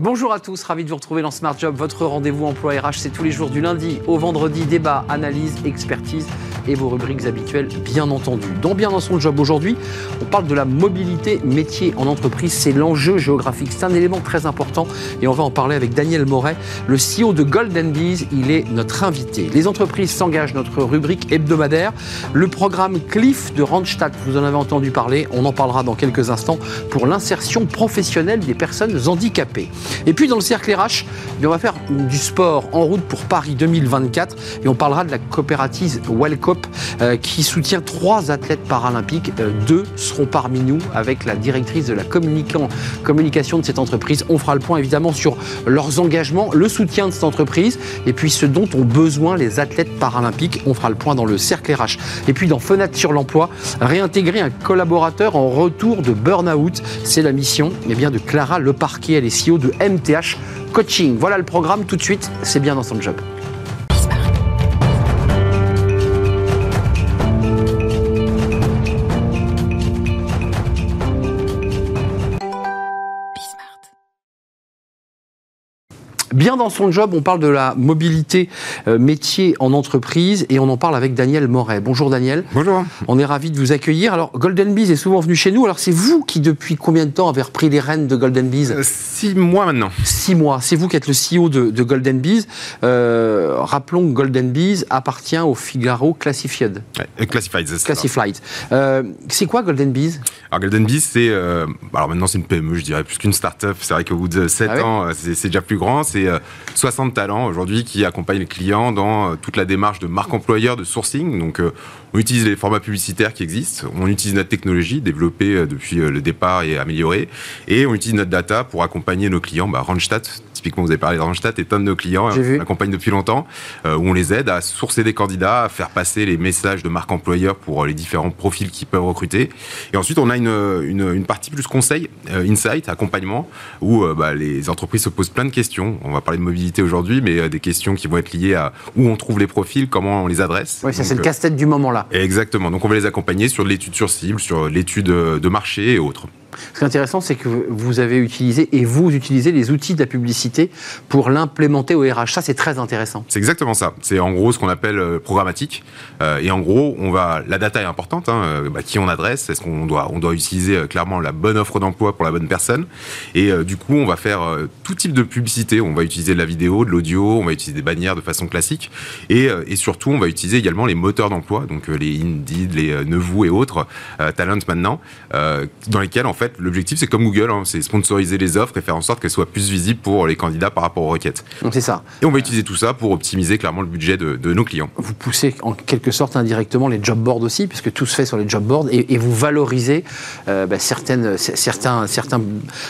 Bonjour à tous, ravi de vous retrouver dans Smart Job. Votre rendez-vous emploi RH, c'est tous les jours du lundi au vendredi. Débat, analyse, expertise et vos rubriques habituelles, bien entendu. Dans Bien dans son job aujourd'hui, on parle de la mobilité métier en entreprise. C'est l'enjeu géographique, c'est un élément très important et on va en parler avec Daniel Moret, le CEO de Golden Bees. Il est notre invité. Les entreprises s'engagent, notre rubrique hebdomadaire. Le programme Cliff de Randstad, vous en avez entendu parler, on en parlera dans quelques instants pour l'insertion professionnelle des personnes handicapées. Et puis dans le cercle RH, eh on va faire du sport en route pour Paris 2024 et on parlera de la coopérative Wellcop euh, qui soutient trois athlètes paralympiques. Euh, deux seront parmi nous avec la directrice de la communication de cette entreprise. On fera le point évidemment sur leurs engagements, le soutien de cette entreprise et puis ce dont ont besoin les athlètes paralympiques. On fera le point dans le cercle RH. Et puis dans Fenêtre sur l'emploi, réintégrer un collaborateur en retour de burn-out. C'est la mission eh bien, de Clara Leparquet, elle est CEO de MTH Coaching. Voilà le programme tout de suite, c'est bien dans son job. Bien dans son job, on parle de la mobilité euh, métier en entreprise et on en parle avec Daniel Moret. Bonjour Daniel. Bonjour. On est ravi de vous accueillir. Alors Golden Bees est souvent venu chez nous. Alors c'est vous qui depuis combien de temps avez repris les rênes de Golden Bees euh, Six mois maintenant. Six mois. C'est vous qui êtes le CEO de, Golden Bees. Euh, rappelons que Golden Bees appartient au Figaro Classified. classified. Classified. c'est quoi Golden Bees? Alors Golden Bees, c'est alors maintenant c'est une PME, je dirais plus qu'une start-up. C'est vrai qu'au bout de 7 ah ans, c'est déjà plus grand. C'est 60 talents aujourd'hui qui accompagnent les clients dans euh, toute la démarche de marque employeur, de sourcing. Donc, euh, on utilise les formats publicitaires qui existent, on utilise notre technologie développée euh, depuis le départ et améliorée, et on utilise notre data pour accompagner nos clients. Bah, Randstad, typiquement, vous avez parlé de Randstad, est un de nos clients, on accompagne depuis longtemps, où on les aide à sourcer des candidats, à faire passer les messages de marque employeur pour les différents profils qu'ils peuvent recruter. Et ensuite, on a une, une, partie plus conseil, insight, accompagnement, où bah, les entreprises se posent plein de questions. On va parler de mobilité aujourd'hui, mais euh, des questions qui vont être liées à où on trouve les profils, comment on les adresse. Oui, ça c'est le euh, casse-tête du moment là. Exactement. Donc on va les accompagner sur l'étude sur cible, sur l'étude de marché et autres. Ce qui est intéressant, c'est que vous avez utilisé et vous utilisez les outils de la publicité pour l'implémenter au RH. Ça, c'est très intéressant. C'est exactement ça. C'est en gros ce qu'on appelle euh, programmatique. Euh, et en gros, on va, la data est importante. Hein, euh, bah, qui on adresse Est-ce qu'on doit, on doit utiliser clairement la bonne offre d'emploi pour la bonne personne Et du coup, on va faire tout type de publicité. On va utiliser de la vidéo, de l'audio, on va utiliser des bannières de façon classique. Et, surtout, on va utiliser également les moteurs d'emploi, donc les Indeed, les Nevou et autres, Talent maintenant, dans lesquels en fait l'objectif, c'est comme Google, hein, c'est sponsoriser les offres et faire en sorte qu'elles soient plus visibles pour les candidats par rapport aux requêtes. Donc c'est ça. Et on va utiliser tout ça pour optimiser clairement le budget de, nos clients. Vous poussez en quelque sorte indirectement les job boards aussi, puisque tout se fait sur les job boards, et, vous valorisez euh, bah, certaines, certains, certains,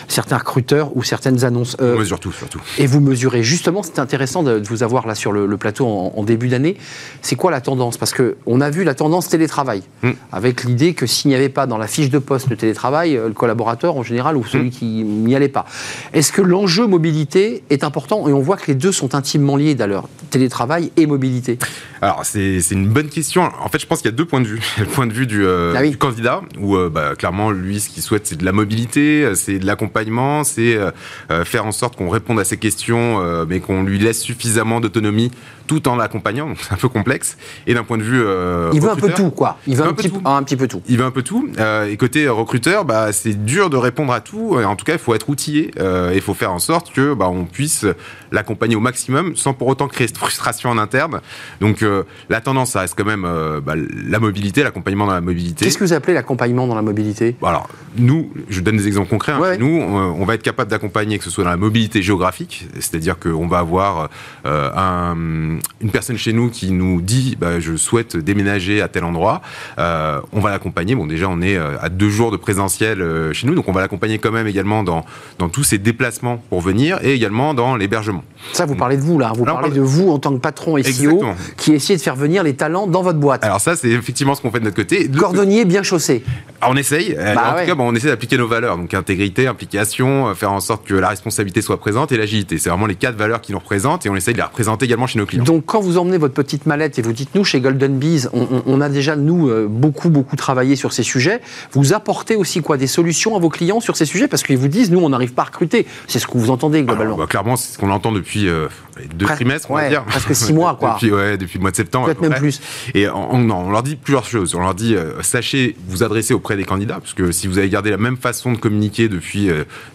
certains recruteurs ou certaines annonces. Euh, on mesure tout, surtout. Et vous mesurez. Justement, c'est intéressant de, vous avoir là sur le, plateau en, début d'année. C'est quoi la tendance? Parce qu'on a vu la tendance télétravail, hmm. avec l'idée que s'il n'y avait pas dans la fiche de poste le télétravail, euh, le collaborateur en général ou celui mmh. qui n'y allait pas. Est-ce que l'enjeu mobilité est important Et on voit que les deux sont intimement liés d'ailleurs, télétravail et mobilité? Alors c'est une bonne question. En fait, je pense qu'il y a deux points de vue. Le point de vue du, euh, ah candidat, où euh, bah, clairement, lui, ce qu'il souhaite, c'est de la mobilité, c'est de l'accompagnement, c'est euh, faire en sorte qu'on réponde à ses questions, mais qu'on lui laisse suffisamment d'autonomie tout en l'accompagnant. C'est un peu complexe. Et d'un point de vue il veut un peu tout, quoi. Il veut un, petit, un, petit, peu tout. Il veut un peu tout. et côté recruteur, bah, c'est dur de répondre à tout. En tout cas, il faut être outillé. et il faut faire en sorte que bah, on puisse l'accompagner au maximum, sans pour autant créer cette frustration en interne. Donc la tendance, ça reste quand même euh, bah, la mobilité, l'accompagnement dans la mobilité. Qu'est-ce que vous appelez l'accompagnement dans la mobilité? Alors, nous, je donne des exemples concrets. Hein. Nous, on, va être capable d'accompagner, que ce soit dans la mobilité géographique, c'est-à-dire qu'on va avoir euh, une personne chez nous qui nous dit bah, je souhaite déménager à tel endroit. Euh, on va l'accompagner. Bon, déjà, on est à deux jours de présentiel chez nous, donc on va l'accompagner quand même également dans, dans tous ces déplacements pour venir et également dans l'hébergement. Ça, vous parlez de vous là, vous parlez de vous en tant que patron et CEO qui essayez de faire venir les talents dans votre boîte. Alors ça, c'est effectivement ce qu'on fait de notre côté. Cordonnier bien chaussé. on essaye. Bah en tout cas, on essaie d'appliquer nos valeurs. Donc intégrité, implication, euh, faire en sorte que la responsabilité soit présente et l'agilité. C'est vraiment les quatre valeurs qui nous représentent et on essaye de les représenter également chez nos clients. Donc quand vous emmenez votre petite mallette et vous dites nous chez Golden Bees, on, a déjà nous euh, beaucoup beaucoup travaillé sur ces sujets. Vous apportez aussi quoi? Des solutions à vos clients sur ces sujets? Parce qu'ils vous disent nous on n'arrive pas à recruter. C'est ce que vous entendez globalement. Bah, clairement c'est ce qu'on entend depuis euh, deux trimestres on va dire. Presque six mois quoi. depuis, ouais, depuis le mois de septembre. Peut-être même plus. Et on, on, leur dit plusieurs choses. On leur dit euh, sachez vous adresser auprès des candidats parce que si vous avez gardé la même façon de communiquer depuis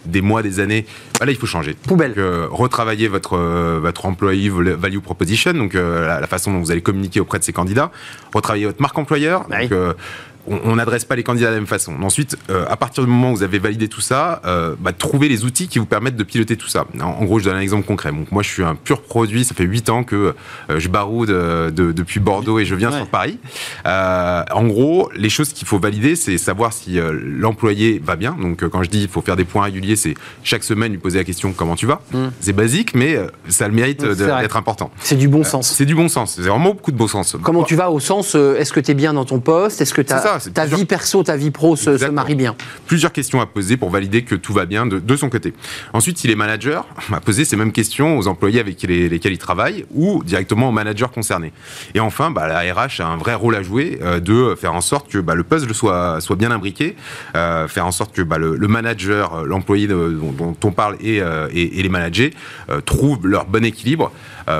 des mois des années, bah, là il faut changer. Poubelle. retravailler votre votre employee value proposition donc la, façon dont vous allez communiquer auprès de ces candidats, retravailler votre marque employeur. Donc, euh, on n'adresse pas les candidats de la même façon. Ensuite, euh, à partir du moment où vous avez validé tout ça, euh, bah, trouvez les outils qui vous permettent de piloter tout ça. En, gros, je donne un exemple concret. Donc, moi, je suis un pur produit. Ça fait 8 ans que euh, je baroude depuis Bordeaux et je viens sur Paris. en gros, les choses qu'il faut valider, c'est savoir si l'employé va bien. Donc, quand je dis il faut faire des points réguliers, c'est chaque semaine lui poser la question comment tu vas? Mmh. C'est basique, mais ça a le mérite d'être important. C'est du bon sens. c'est du bon sens. C'est vraiment beaucoup de bon sens. Comment tu vas au sens est-ce que tu es bien dans ton poste? Est-ce que tu as ta vie perso, ta vie pro se, marie bien. Plusieurs questions à poser pour valider que tout va bien de, son côté. Ensuite, s'il est manager, à poser ces mêmes questions aux employés avec lesquels il travaille ou directement aux managers concernés. Et enfin, bah, la RH a un vrai rôle à jouer euh, de faire en sorte que bah, le puzzle soit, soit bien imbriqué, euh, faire en sorte que bah, le, manager, euh, l'employé dont, on parle et, et, les managers trouvent leur bon équilibre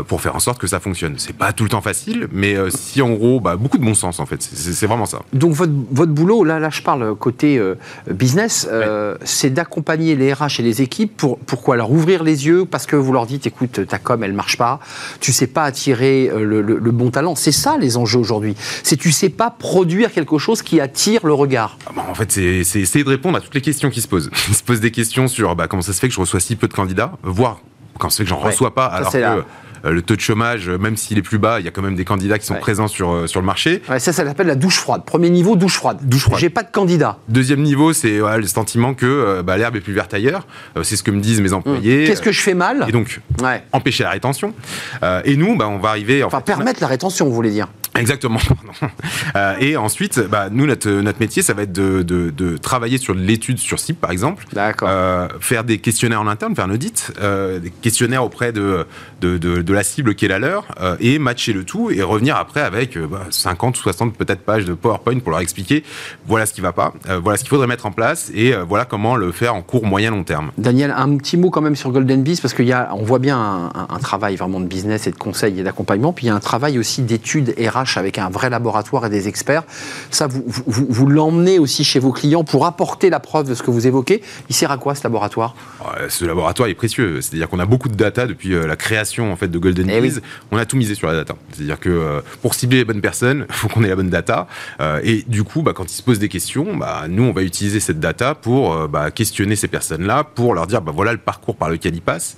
pour faire en sorte que ça fonctionne. C'est pas tout le temps facile, mais si en gros, bah, beaucoup de bon sens en fait, c'est vraiment ça. Donc votre, votre boulot, là, là je parle côté euh, business, euh, c'est d'accompagner les RH et les équipes pour pourquoi? Leur ouvrir les yeux parce que vous leur dites écoute ta com elle marche pas, tu sais pas attirer euh, le, bon talent. C'est ça les enjeux aujourd'hui. C'est tu sais pas produire quelque chose qui attire le regard. Ah bah, en fait, c'est essayer de répondre à toutes les questions qui se posent. Il se pose des questions sur bah, comment ça se fait que je reçois si peu de candidats, voire comment ça se fait que j'en reçois pas alors que euh, le taux de chômage, euh, même s'il est plus bas, il y a quand même des candidats qui sont présents sur, euh, sur le marché. ça, ça s'appelle la douche froide. Premier niveau, douche froide. Douche froide. J'ai pas de candidat. Deuxième niveau, c'est le sentiment que bah, l'herbe est plus verte ailleurs. c'est ce que me disent mes employés. Mmh. Qu'est-ce que je fais mal Et donc, empêcher la rétention. et nous, bah, on va arriver. enfin, permettre la rétention, vous voulez dire Exactement. Euh, et ensuite, bah, nous, notre, notre métier, ça va être de, de, de travailler sur l'étude sur cible, par exemple. D'accord. Euh, faire des questionnaires en interne, faire un audit, euh, des questionnaires auprès de, de, de, la cible qui est la leur, euh, et matcher le tout, et revenir après avec bah, 50 ou 60 peut-être pages de PowerPoint pour leur expliquer voilà ce qui va pas, voilà ce qu'il faudrait mettre en place, et voilà comment le faire en court, moyen, long terme. Daniel, un petit mot quand même sur Golden Bees, parce qu'on voit bien un, un, un, travail vraiment de business et de conseil et d'accompagnement, puis il y a un travail aussi d'études RH avec un vrai laboratoire et des experts. Ça, vous, vous, l'emmenez aussi chez vos clients pour apporter la preuve de ce que vous évoquez. Il sert à quoi ce laboratoire? Ce laboratoire est précieux. C'est-à-dire qu'on a beaucoup de data depuis euh, la création en fait de Golden eh On a tout misé sur la data. C'est-à-dire que euh, pour cibler les bonnes personnes, il faut qu'on ait la bonne data. Euh, et du coup, bah, quand ils se posent des questions, bah, nous, on va utiliser cette data pour bah, questionner ces personnes-là, pour leur dire voilà le parcours par lequel ils passent,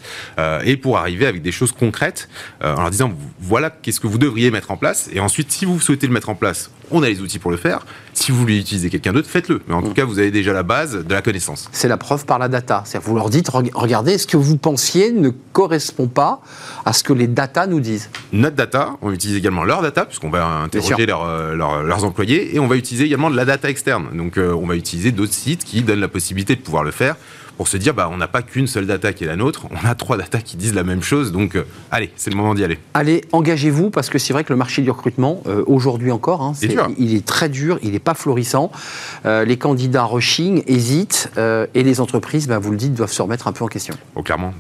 et pour arriver avec des choses concrètes en leur disant voilà qu'est-ce que vous devriez mettre en place. Et ensuite, Ensuite, si vous souhaitez le mettre en place, on a les outils pour le faire. Si vous voulez utiliser quelqu'un d'autre, faites-le. Mais en tout mm. cas, vous avez déjà la base de la connaissance. C'est la preuve par la data. C'est-à-dire, vous leur dites, regardez, ce que vous pensiez ne correspond pas à ce que les data nous disent? Notre data, on utilise également leur data, puisqu'on va interroger euh, leurs employés, et on va utiliser également de la data externe. Donc, euh, on va utiliser d'autres sites qui donnent la possibilité de pouvoir le faire pour se dire bah, on n'a pas qu'une seule data qui est la nôtre, on a trois data qui disent la même chose. Donc, euh, allez, c'est le moment d'y aller. Allez, engagez-vous parce que c'est vrai que le marché du recrutement, euh, aujourd'hui encore, hein, il est très dur, il n'est pas florissant. Euh, les candidats rushing, hésitent et les entreprises, bah, vous le dites, doivent se remettre un peu en question. Oh, clairement.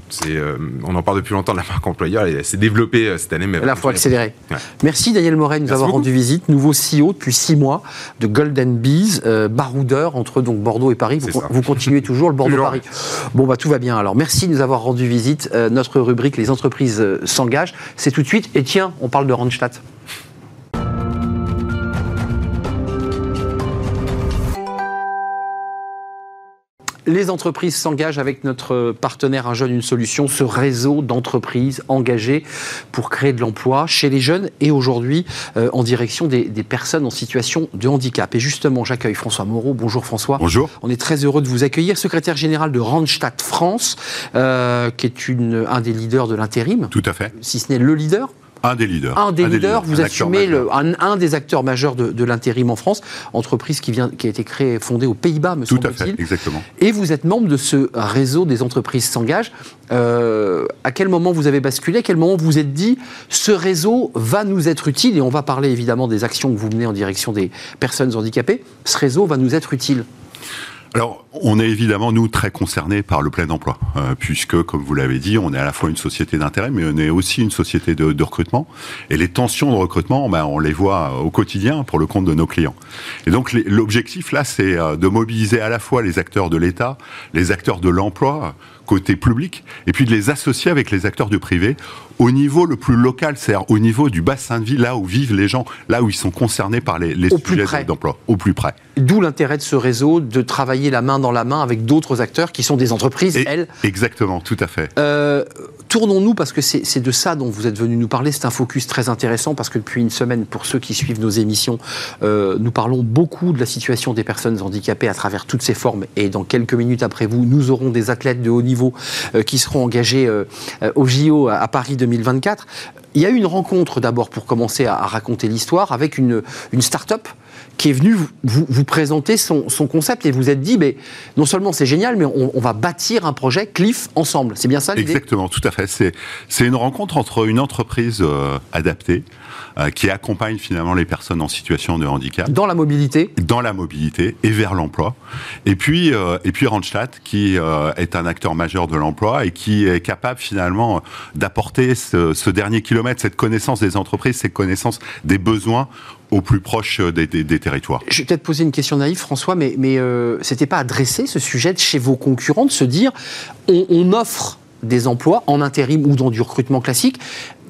on en parle depuis longtemps de la marque employeur, elle s'est développée cette année. Mais Là, il faut accélérer. Merci Daniel Moret de nous avoir rendu visite, nouveau CEO depuis six mois de Golden Bees, baroudeur entre donc Bordeaux et Paris. Vous, vous continuez toujours le Bordeaux-Paris. Bon, bah tout va bien. Alors, merci de nous avoir rendu visite. Euh, notre rubrique Les entreprises euh, s'engagent, c'est tout de suite. Et tiens, on parle de Randstad. Les entreprises s'engagent avec notre partenaire Un jeune, une solution, ce réseau d'entreprises engagées pour créer de l'emploi chez les jeunes et aujourd'hui euh, en direction des, personnes en situation de handicap. Et justement, j'accueille François Moreau. Bonjour François. Bonjour. On est très heureux de vous accueillir, secrétaire général de Randstad France, euh, qui est une, un des leaders de l'intérim. Tout à fait. Si ce n'est le leader un des leaders. Un des leaders, vous assumez un, des acteurs majeurs de, l'intérim en France, entreprise qui, vient, qui a été créée, fondée aux Pays-Bas, me semble-t-il. Tout à fait, exactement. Et vous êtes membre de ce réseau des entreprises s'engagent. Euh, à quel moment vous avez basculé? À quel moment vous vous êtes dit, ce réseau va nous être utile? Et on va parler évidemment des actions que vous menez en direction des personnes handicapées. Ce réseau va nous être utile alors, on est évidemment, nous, très concernés par le plein emploi, euh, puisque, comme vous l'avez dit, on est à la fois une société d'intérêt, mais on est aussi une société de, recrutement. Et les tensions de recrutement, ben, on les voit au quotidien pour le compte de nos clients. Et donc, l'objectif, là, c'est euh, de mobiliser à la fois les acteurs de l'État, les acteurs de l'emploi, côté public, et puis de les associer avec les acteurs du privé au niveau le plus local, c'est-à-dire au niveau du bassin de vie, là où vivent les gens, là où ils sont concernés par les, les sujets d'emploi, au plus près. D'où l'intérêt de ce réseau de travailler la main dans la main avec d'autres acteurs qui sont des entreprises, elles. Exactement, tout à fait. Euh, tournons-nous, parce que c'est de ça dont vous êtes venu nous parler, c'est un focus très intéressant, parce que depuis une semaine, pour ceux qui suivent nos émissions, euh, nous parlons beaucoup de la situation des personnes handicapées à travers toutes ses formes, et dans quelques minutes après vous, nous aurons des athlètes de haut niveau euh, qui seront engagés au JO à, Paris 2024. Il y a eu une rencontre d'abord pour commencer à, raconter l'histoire avec une start-up qui est venu vous, présenter son, concept et vous êtes dit, mais non seulement c'est génial, mais on, va bâtir un projet Cliff ensemble. C'est bien ça l'idée? Exactement, tout à fait. C'est une rencontre entre une entreprise euh, adaptée, euh, qui accompagne finalement les personnes en situation de handicap. Dans la mobilité Dans la mobilité et vers l'emploi. Et puis, euh, et puis Randstad, qui euh, est un acteur majeur de l'emploi et qui est capable finalement d'apporter ce, dernier kilomètre, cette connaissance des entreprises, cette connaissance des besoins au plus proche des, territoires. Je vais peut-être poser une question naïve, François, mais, mais c'était pas adressé ce sujet chez vos concurrents de se dire on offre des emplois en intérim ou dans du recrutement classique,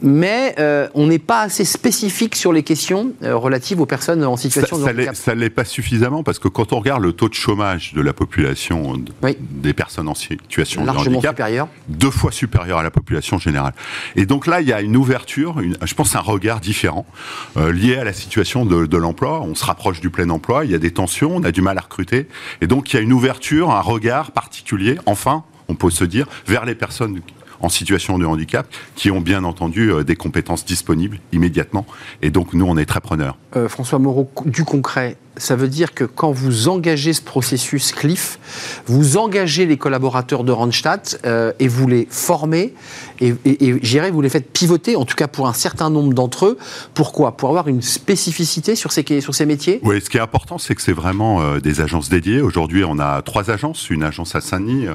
mais euh, on n'est pas assez spécifique sur les questions euh, relatives aux personnes en situation de handicap. Ça ne l'est pas suffisamment parce que quand on regarde le taux de chômage de la population des personnes en situation de handicap, supérieur. deux fois supérieur à la population générale. Et donc là, il y a une ouverture, je pense un regard différent euh, lié à la situation de, de l'emploi. On se rapproche du plein emploi, il y a des tensions, on a du mal à recruter, et donc il y a une ouverture, un regard particulier, enfin, on peut se dire, vers les personnes en situation de handicap qui ont bien entendu euh, des compétences disponibles immédiatement. Et donc nous, on est très preneurs. Euh, François Moreau, du concret, ça veut dire que quand vous engagez ce processus CLIF, vous engagez les collaborateurs de Randstad euh, et vous les formez et, et, vous les faites pivoter, en tout cas pour un certain nombre d'entre eux. Pourquoi? Pour avoir une spécificité sur ces, sur ces métiers? Oui, ce qui est important, c'est que c'est vraiment euh, des agences dédiées. Aujourd'hui, on a trois agences, une agence à Saint-Denis, euh,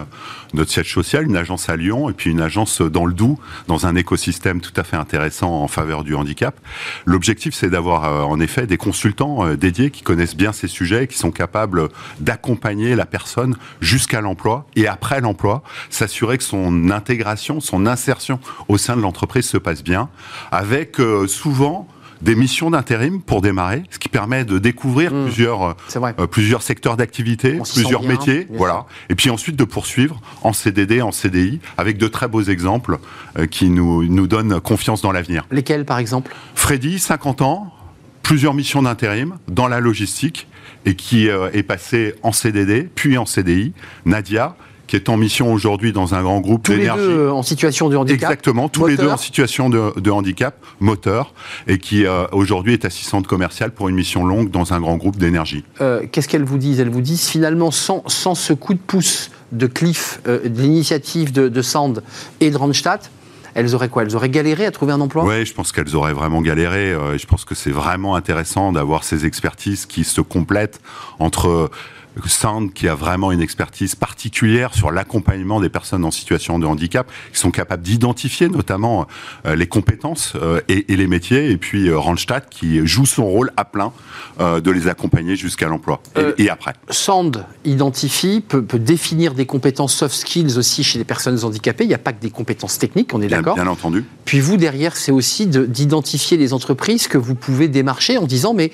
notre siège social, une agence à Lyon et puis une agence dans le Doubs, dans un écosystème tout à fait intéressant en faveur du handicap. L'objectif, c'est d'avoir en effet des consultants dédiés qui connaissent bien ces sujets, qui sont capables d'accompagner la personne jusqu'à l'emploi et après l'emploi, s'assurer que son intégration, son insertion au sein de l'entreprise se passe bien, avec euh, souvent des missions d'intérim pour démarrer, ce qui permet de découvrir mmh. plusieurs, euh, plusieurs secteurs d'activité, plusieurs métiers, voilà. Et puis ensuite de poursuivre en CDD, en CDI, avec de très beaux exemples euh, qui nous, nous donnent confiance dans l'avenir. Lesquels, par exemple? Freddy, 50 ans, plusieurs missions d'intérim dans la logistique et qui euh, est passé en CDD, puis en CDI. Nadia, qui est en mission aujourd'hui dans un grand groupe d'énergie. Tous les deux en situation de handicap. Exactement, tous les deux en situation de, handicap, moteur, et qui euh, aujourd'hui est assistante commerciale pour une mission longue dans un grand groupe d'énergie. Euh, qu'est-ce qu'elles vous disent Elles vous disent finalement, sans, sans, ce coup de pouce de Cliff, de l'initiative de, de Sand et de Randstad, elles auraient quoi? Elles auraient galéré à trouver un emploi? Oui, je pense qu'elles auraient vraiment galéré. Euh, je pense que c'est vraiment intéressant d'avoir ces expertises qui se complètent entre Sand qui a vraiment une expertise particulière sur l'accompagnement des personnes en situation de handicap, qui sont capables d'identifier notamment euh, les compétences euh, et, les métiers, et puis euh, Randstad qui joue son rôle à plein de les accompagner jusqu'à l'emploi et, après. Sand identifie, peut, définir des compétences soft skills aussi chez les personnes handicapées. Il n'y a pas que des compétences techniques, on est d'accord Bien entendu. Puis vous, derrière, c'est aussi d'identifier les entreprises que vous pouvez démarcher en disant, mais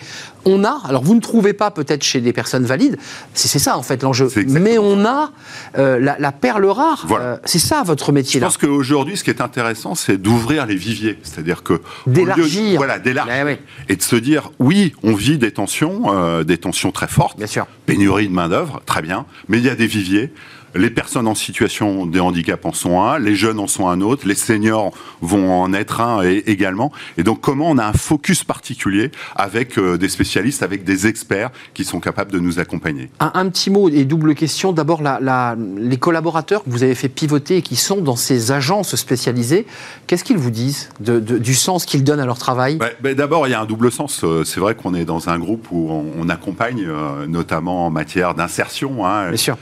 on a, alors vous ne trouvez pas peut-être chez des personnes valides, c'est ça en fait l'enjeu, mais on a euh, la, perle rare, euh, c'est ça votre métier. Je pense qu'aujourd'hui, ce qui est intéressant, c'est d'ouvrir les viviers, c'est-à-dire que d'élargir, voilà, d'élargir, eh et de se dire, oui, on vit des tensions, euh, des tensions très fortes, bien sûr, pénurie de main d'œuvre, très bien, mais il y a des viviers les personnes en situation de handicap en sont un, les jeunes en sont un autre, les seniors vont en être un également. Et donc, comment on a un focus particulier avec euh, des spécialistes, avec des experts qui sont capables de nous accompagner? Un, petit mot et double question. D'abord, les collaborateurs que vous avez fait pivoter et qui sont dans ces agences spécialisées, qu'est-ce qu'ils vous disent du sens qu'ils donnent à leur travail? D'abord, il y a un double sens. Euh, c'est vrai qu'on est dans un groupe où on, accompagne, euh, notamment en matière d'insertion. Hein. Bien sûr.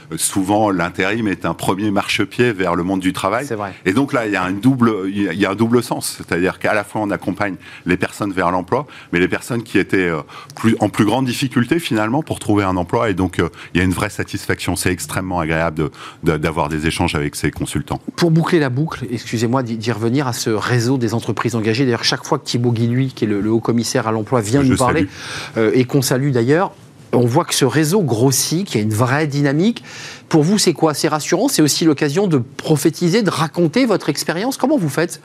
L'intérim est un premier marchepied vers le monde du travail. Vrai. Et donc là, il y a un double, il y a un double sens. C'est-à-dire qu'à la fois, on accompagne les personnes vers l'emploi, mais les personnes qui étaient euh, plus, en plus grande difficulté finalement pour trouver un emploi. Et donc, euh, il y a une vraie satisfaction. C'est extrêmement agréable d'avoir des échanges avec ces consultants. Pour boucler la boucle, excusez-moi d'y revenir à ce réseau des entreprises engagées. D'ailleurs, chaque fois que Thibaut Guilluy, qui est le, haut commissaire à l'emploi, vient nous parler, euh, et qu'on salue d'ailleurs, on voit que ce réseau grossit, qu'il y a une vraie dynamique. Pour vous, c'est quoi? C'est rassurant? C'est aussi l'occasion de prophétiser, de raconter votre expérience? Comment vous faites?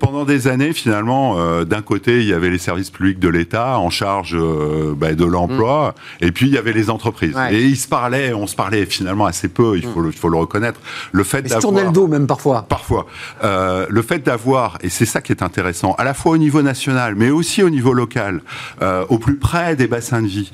Pendant des années, finalement, euh, d'un côté, il y avait les services publics de l'État en charge euh, bah, de l'emploi, mm. et puis il y avait les entreprises. Et ils se parlaient, on se parlait finalement assez peu, il faut, mm. le, faut le reconnaître. Le fait d'avoir... le dos même parfois. Parfois. Euh, le fait d'avoir, et c'est ça qui est intéressant, à la fois au niveau national, mais aussi au niveau local, au plus près des bassins de vie,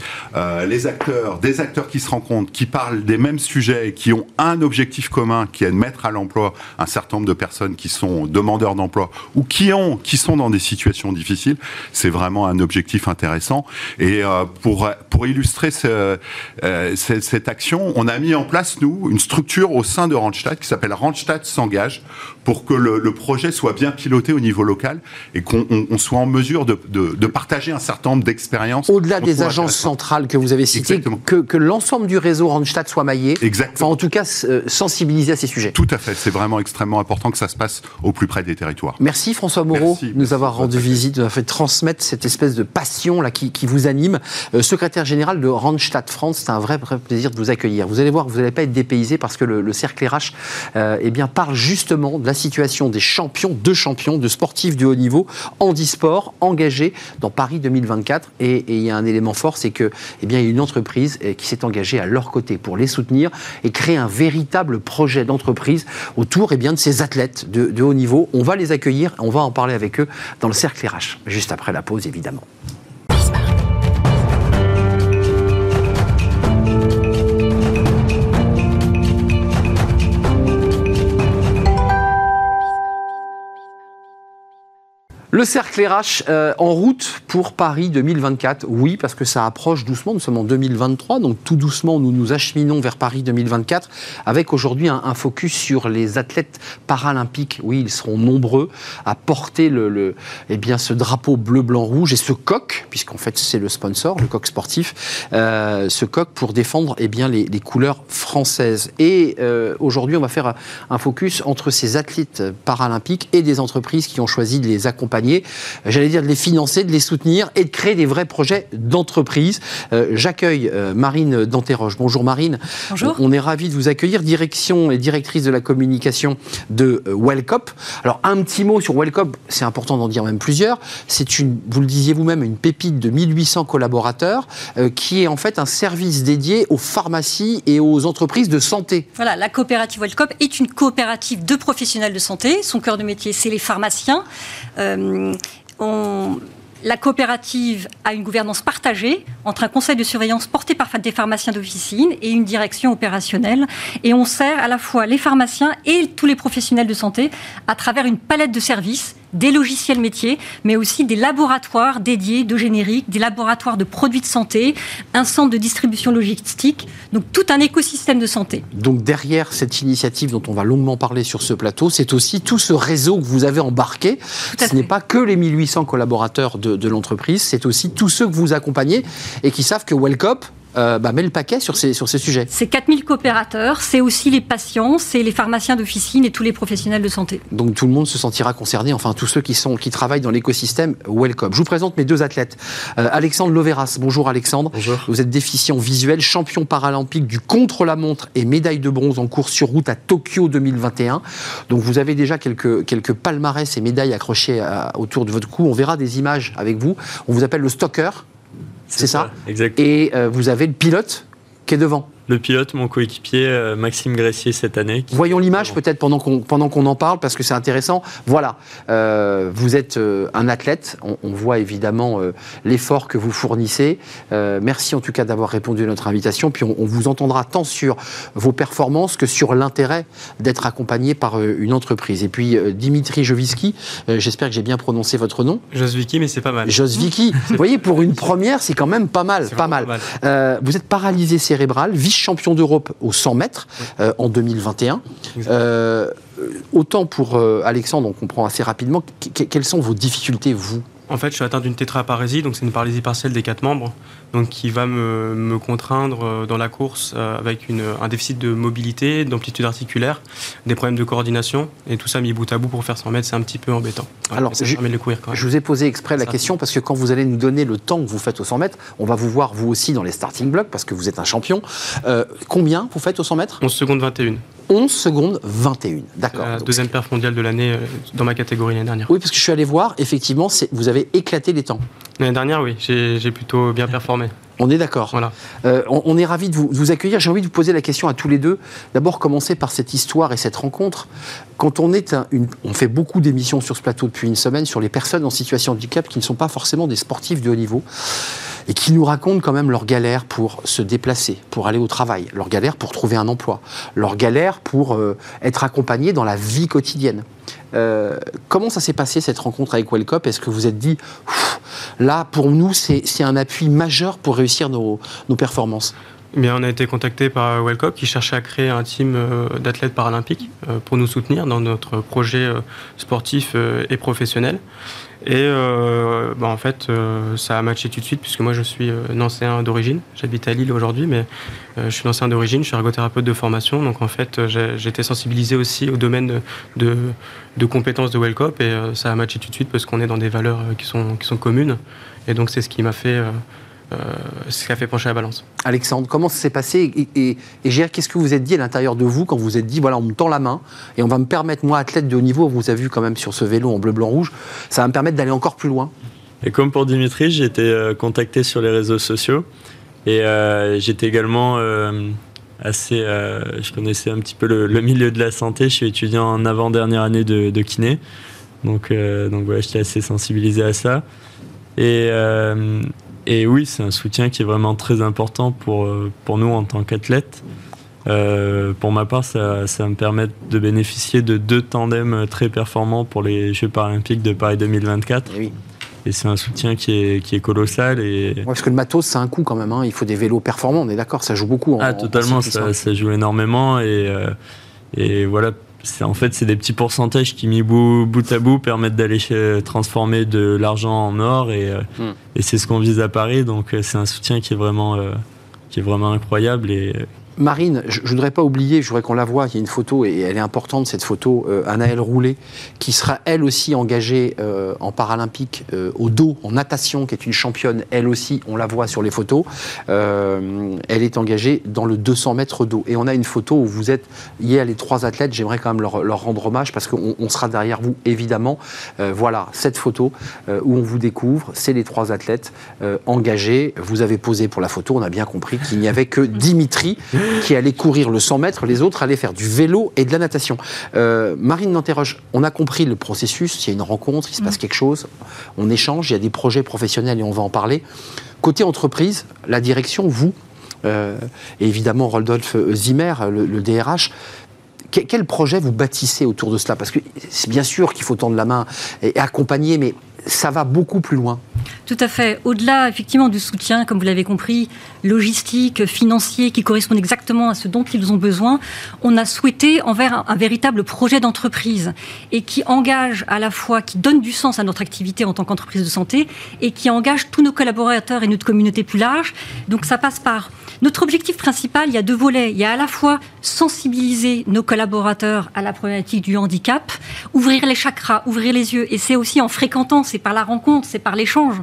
les acteurs, des acteurs qui se rencontrent, qui parlent des mêmes sujets, qui ont un objectif commun, qui est de mettre à l'emploi un certain nombre de personnes qui sont demandeurs d'emploi ou qui ont, qui sont dans des situations difficiles, c'est vraiment un objectif intéressant. Et euh, pour pour illustrer ce, euh, cette action, on a mis en place nous une structure au sein de Randstad qui s'appelle Randstad s'engage pour que le, projet soit bien piloté au niveau local et qu'on soit en mesure de, de, partager un certain nombre d'expériences. Au-delà des agences centrales que vous avez citées, que, que l'ensemble du réseau Randstad soit maillé. Exactement. Enfin, en tout cas, euh, sensibiliser à ces sujets. Tout à fait. C'est vraiment extrêmement important que ça se passe au plus près des territoires. Merci François Moreau de nous avoir rendu visite, de nous avoir fait transmettre cette espèce de passion là qui, qui vous anime. Euh, secrétaire général de Randstad France, c'est un vrai, plaisir de vous accueillir. Vous allez voir, vous n'allez pas être dépaysé parce que le, cercle RH euh, eh bien, parle justement de la situation des champions, de champions, de sportifs de haut niveau, handisport, engagés dans Paris 2024. Et, il y a un élément fort, c'est que eh bien, il y a une entreprise qui s'est engagée à leur côté pour les soutenir et créer un véritable projet d'entreprise autour eh bien, de ces athlètes de, de haut niveau. On va les accueillir, on va en parler avec eux dans le cercle RH, juste après la pause évidemment. Le cercle RH euh, en route pour Paris 2024. Oui, parce que ça approche doucement. Nous sommes en 2023, donc tout doucement, nous nous acheminons vers Paris 2024, avec aujourd'hui un, focus sur les athlètes paralympiques. Oui, ils seront nombreux à porter le, eh bien, ce drapeau bleu, blanc, rouge et ce coq, puisqu'en fait c'est le sponsor, le coq sportif, euh, ce coq pour défendre eh bien, les, couleurs françaises. Et euh, aujourd'hui, on va faire un focus entre ces athlètes paralympiques et des entreprises qui ont choisi de les accompagner j'allais dire de les financer, de les soutenir et de créer des vrais projets d'entreprise. Euh, j'accueille euh, Marine Danteroche. Bonjour Marine. Bonjour. On est ravi de vous accueillir, direction et directrice de la communication de euh, Wellcop. Alors un petit mot sur Wellcop, c'est important d'en dire même plusieurs. C'est une, vous le disiez vous-même, une pépite de 1800 collaborateurs qui est en fait un service dédié aux pharmacies et aux entreprises de santé. Voilà, la coopérative Wellcop est une coopérative de professionnels de santé. Son cœur de métier, c'est les pharmaciens. Euh, la coopérative a une gouvernance partagée entre un conseil de surveillance porté par des pharmaciens d'officine et une direction opérationnelle. Et on sert à la fois les pharmaciens et tous les professionnels de santé à travers une palette de services des logiciels métiers, mais aussi des laboratoires dédiés de générique, des laboratoires de produits de santé, un centre de distribution logistique, donc tout un écosystème de santé. Donc derrière cette initiative dont on va longuement parler sur ce plateau, c'est aussi tout ce réseau que vous avez embarqué. Ce n'est pas que les 1800 collaborateurs de, de l'entreprise, c'est aussi tous ceux que vous accompagnez et qui savent que Wellcop, euh, bah, met le paquet sur ces, sur ces sujets. C'est 4000 coopérateurs, c'est aussi les patients, c'est les pharmaciens d'officine et tous les professionnels de santé. Donc tout le monde se sentira concerné, enfin tous ceux qui, sont, qui travaillent dans l'écosystème Welcome. Je vous présente mes deux athlètes. Euh, Alexandre Loveras, bonjour Alexandre. Bonjour. Vous êtes déficient visuel, champion paralympique du contre-la-montre et médaille de bronze en course sur route à Tokyo 2021. Donc vous avez déjà quelques, quelques palmarès et médailles accrochées euh, autour de votre cou. On verra des images avec vous. On vous appelle le stalker. C'est ça, Exact. Et euh, vous avez le pilote qui est devant. Le pilote, mon coéquipier euh, Maxime Gressier cette année. Voyons l'image peut-être pendant qu'on pendant qu'on en parle parce que c'est intéressant. Voilà, euh, vous êtes euh, un athlète. On, on voit évidemment euh, l'effort que vous fournissez. Euh, merci en tout cas d'avoir répondu à notre invitation. Puis on, on vous entendra tant sur vos performances que sur l'intérêt d'être accompagné par euh, une entreprise. Et puis euh, Dimitri Joviski, euh, j'espère que j'ai bien prononcé votre nom. Josviki, mais c'est pas mal. Josviki, vous voyez pour une première, c'est quand même pas mal, pas mal. pas mal. Euh, vous êtes paralysé cérébral, vice-champion d'Europe au 100 mètres euh, en 2021. Euh, autant pour euh, Alexandre, on comprend assez rapidement. que- que- quelles sont vos difficultés, vous? En fait, je suis atteint d'une tétraparésie, donc c'est une paralysie partielle des quatre membres, donc qui va me, me contraindre euh, dans la course euh, avec une- un déficit de mobilité, d'amplitude articulaire, des problèmes de coordination, et tout ça mis bout à bout pour faire 100 mètres, c'est un petit peu embêtant. Alors, ça je- permet de le courir quand même. Je vous ai posé exprès la Ça. question parce que quand vous allez nous donner le temps que vous faites au 100 mètres, on va vous voir vous aussi dans les starting blocks parce que vous êtes un champion. Euh, combien vous faites au 100 mètres? 11 secondes 21. 11 secondes 21. D'accord. La deuxième perf mondiale de l'année euh, dans ma catégorie l'année dernière. Oui, parce que je suis allé voir, effectivement, vous avez éclaté les temps. L'année dernière, oui, j'ai j'ai plutôt bien performé. On est d'accord. Voilà. Euh, on, on est ravis de vous, de vous accueillir. J'ai envie de vous poser la question à tous les deux. D'abord, commencer par cette histoire et cette rencontre. Quand on est un- une, on fait beaucoup d'émissions sur ce plateau depuis une semaine sur les personnes en situation de handicap qui ne sont pas forcément des sportifs de haut niveau et qui nous racontent quand même leur galère pour se déplacer, pour aller au travail, leur galère pour trouver un emploi, leur galère pour euh, être accompagnés dans la vie quotidienne. Euh, comment ça s'est passé cette rencontre avec Wellcop? Est-ce que vous êtes dit, là pour nous c'est un appui majeur pour réussir nos, nos performances? Eh Bien, on a été contacté par Wellcop qui cherchait à créer un team euh, d'athlètes paralympiques pour nous soutenir dans notre projet sportif et professionnel. Et euh, bah, en fait, euh, ça a matché tout de suite puisque moi je suis euh, nancéen d'origine. J'habite à Lille aujourd'hui, mais euh, je suis nancéen d'origine, je suis ergothérapeute de formation. Donc en fait, euh, été sensibilisé aussi au domaine de, de, compétences de Wellcop et euh, ça a matché tout de suite parce qu'on est dans des valeurs qui, sont, qui sont communes. Et donc c'est ce qui m'a fait, euh, euh, ce qui a fait pencher la balance. Alexandre, comment ça s'est passé Et, et, et Gérard, qu'est-ce que vous êtes dit à l'intérieur de vous quand vous vous êtes dit, voilà, on me tend la main et on va me permettre, moi, athlète de haut niveau, on vous a vu quand même sur ce vélo en bleu, blanc, rouge, ça va me permettre d'aller encore plus loin? Et comme pour Dimitri, j'ai été euh, contacté sur les réseaux sociaux et euh, j'étais également euh, assez. euh, je connaissais un petit peu le, le milieu de la santé. Je suis étudiant en avant-dernière année de, de kiné, donc euh, donc voilà, j'étais assez sensibilisé à ça. Et euh, et oui, c'est un soutien qui est vraiment très important pour euh, pour nous en tant qu'athlètes. Euh, pour ma part, ça, ça me permet de bénéficier de deux tandems très performants pour les Jeux paralympiques de Paris 2024. Eh oui. Et c'est un soutien qui est, qui est colossal. Et... Ouais, Parce que le matos, c'est un coût quand même. hein. Il faut des vélos performants, on est d'accord, ça joue beaucoup. En, ah, en totalement, ça joue énormément. Et, euh, et voilà, c'est, en fait, c'est des petits pourcentages qui, mis bout, bout à bout, permettent d'aller transformer de l'argent en or. Et, euh, Hmm. et c'est ce qu'on vise à Paris. Donc, euh, c'est un soutien qui est vraiment, euh, qui est vraiment incroyable. Et, Marine, je ne voudrais pas oublier, je voudrais qu'on la voie, il y a une photo, et elle est importante cette photo, euh, Anaëlle Roulet, qui sera elle aussi engagée euh, en paralympique euh, au dos, en natation, qui est une championne, elle aussi, on la voit sur les photos, Euh, elle est engagée dans le 200 mètres dos. Et on a une photo où vous êtes, hier les trois athlètes, j'aimerais quand même leur, leur rendre hommage, parce qu'on on sera derrière vous, évidemment. Voilà, cette photo où on vous découvre, c'est les trois athlètes engagés. Vous avez posé pour la photo, on a bien compris qu'il n'y avait que Dimitri qui allait courir le 100 mètres, les autres allaient faire du vélo et de la natation. Euh, Marine n'interroge, on a compris le processus, il y a une rencontre, il se passe quelque chose, on échange, il y a des projets professionnels et on va en parler. Côté entreprise, la direction, vous, euh, et évidemment Rodolphe Zimmer, le, le DRH, que- quel projet vous bâtissez autour de cela? Parce que c'est bien sûr qu'il faut tendre la main et accompagner, mais ça va beaucoup plus loin. Tout à fait. Au-delà, effectivement, du soutien, comme vous l'avez compris, logistique, financier, qui correspond exactement à ce dont ils ont besoin, on a souhaité envers un, véritable projet d'entreprise et qui engage à la fois, qui donne du sens à notre activité en tant qu'entreprise de santé et qui engage tous nos collaborateurs et notre communauté plus large. Donc ça passe par notre objectif principal, il y a deux volets. Il y a à la fois sensibiliser nos collaborateurs à la problématique du handicap, ouvrir les chakras, ouvrir les yeux. Et c'est aussi en fréquentant, c'est par la rencontre, c'est par l'échange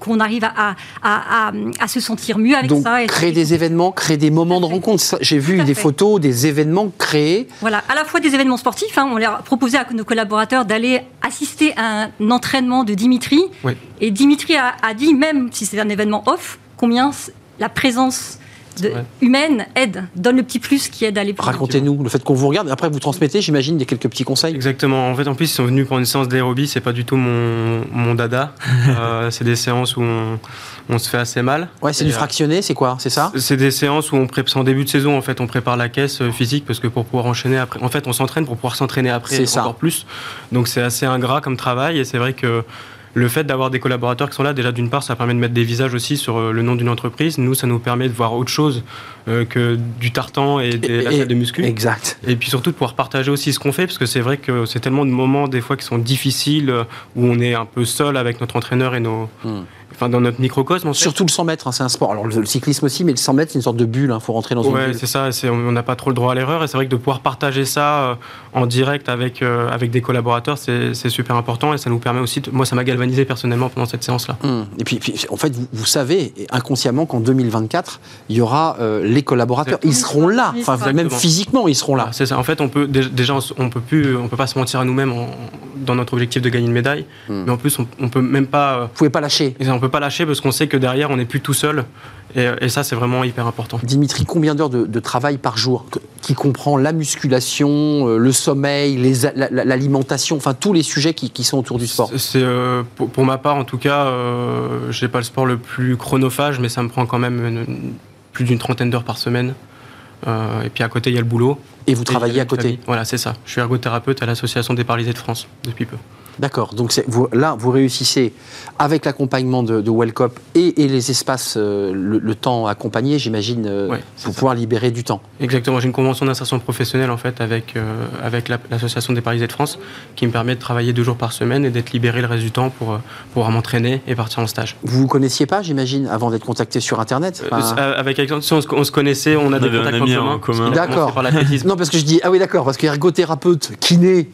qu'on arrive à, à, à, à se sentir mieux avec Donc, ça. Et créer des événements, créer des moments de rencontre. J'ai vu des fait. photos, des événements créés. Voilà, à la fois des événements sportifs. hein, on leur a proposé à nos collaborateurs d'aller assister à un entraînement de Dimitri. Oui. Et Dimitri a, a dit, même si c'est un événement off, combien la présence humaine aide, donne le petit plus qui aide à aller plus Racontez-nous le fait qu'on vous regarde. Après, vous transmettez, j'imagine, des quelques petits conseils. Exactement. En fait, en plus, ils sont venus pour une séance d'aérobie. C'est pas du tout mon, mon dada. Euh, c'est des séances où on, se fait assez mal. Ouais, c'est du euh, fractionné, c'est quoi? C'est ça? C'est des séances où on prépare en début de saison. En fait, on prépare la caisse euh, physique parce que pour pouvoir enchaîner après. En fait, on s'entraîne pour pouvoir s'entraîner après encore plus. Donc, c'est assez ingrat comme travail. Et c'est vrai que le fait d'avoir des collaborateurs qui sont là, déjà d'une part, ça permet de mettre des visages aussi sur euh, le nom d'une entreprise. Nous, ça nous permet de voir autre chose euh, que du tartan et des et, de muscu. Exact. Et puis surtout de pouvoir partager aussi ce qu'on fait, parce que c'est vrai que c'est tellement de moments des fois qui sont difficiles, euh, où on est un peu seul avec notre entraîneur et nos... Hmm enfin dans notre microcosme. Surtout le 100 mètres, hein, c'est un sport. Alors le, cyclisme aussi, mais le 100 mètres, c'est une sorte de bulle. Il hein, faut rentrer dans une bulle. c'est ça. On n'a pas trop le droit à l'erreur. Et c'est vrai que de pouvoir partager ça euh, en direct avec euh, avec des collaborateurs, c'est super important et ça nous permet aussi. moi, ça m'a galvanisé personnellement pendant cette séance-là. Hum. Et puis, en fait, vous, savez inconsciemment qu'en 2024, il y aura euh, les collaborateurs. Ils seront là. Enfin, même physiquement, ils seront là. c'est ça. En fait, on peut déjà, on peut plus, on peut pas se mentir à nous-mêmes dans notre objectif de gagner une médaille. Hum. Mais en plus, on, on peut même pas. Vous pouvez pas lâcher. On peut pas lâcher parce qu'on sait que derrière, on n'est plus tout seul. Et, ça, c'est vraiment hyper important. Dimitri, combien d'heures de, travail par jour qui comprend la musculation, euh, le sommeil, l'alimentation, enfin tous les sujets qui, sont autour du sport? C'est euh, pour, ma part, en tout cas, euh, je n'ai pas le sport le plus chronophage, mais ça me prend quand même plus d'une trentaine d'heures par semaine. et puis à côté, il y a le boulot. Et vous travaillez à côté? Voilà, c'est ça. Je suis ergothérapeute à l'Association des paralysés de France depuis peu. D'accord. Donc vous, là, vous réussissez avec l'accompagnement de, de Wellcop et, les espaces, euh, le, temps accompagné, j'imagine, euh, pour pouvoir libérer du temps. Exactement. J'ai une convention d'insertion professionnelle en fait avec euh, avec l'association des Parisiens de France qui me permet de travailler deux jours par semaine et d'être libéré le reste du temps pour pouvoir m'entraîner et partir en stage. Vous vous connaissiez pas, j'imagine, avant d'être contacté sur Internet? Avec Alexandre, on, se connaissait, on a des contacts en commun. D'accord. Non, parce que je dis ah oui, d'accord, parce qu'ergothérapeute, kiné.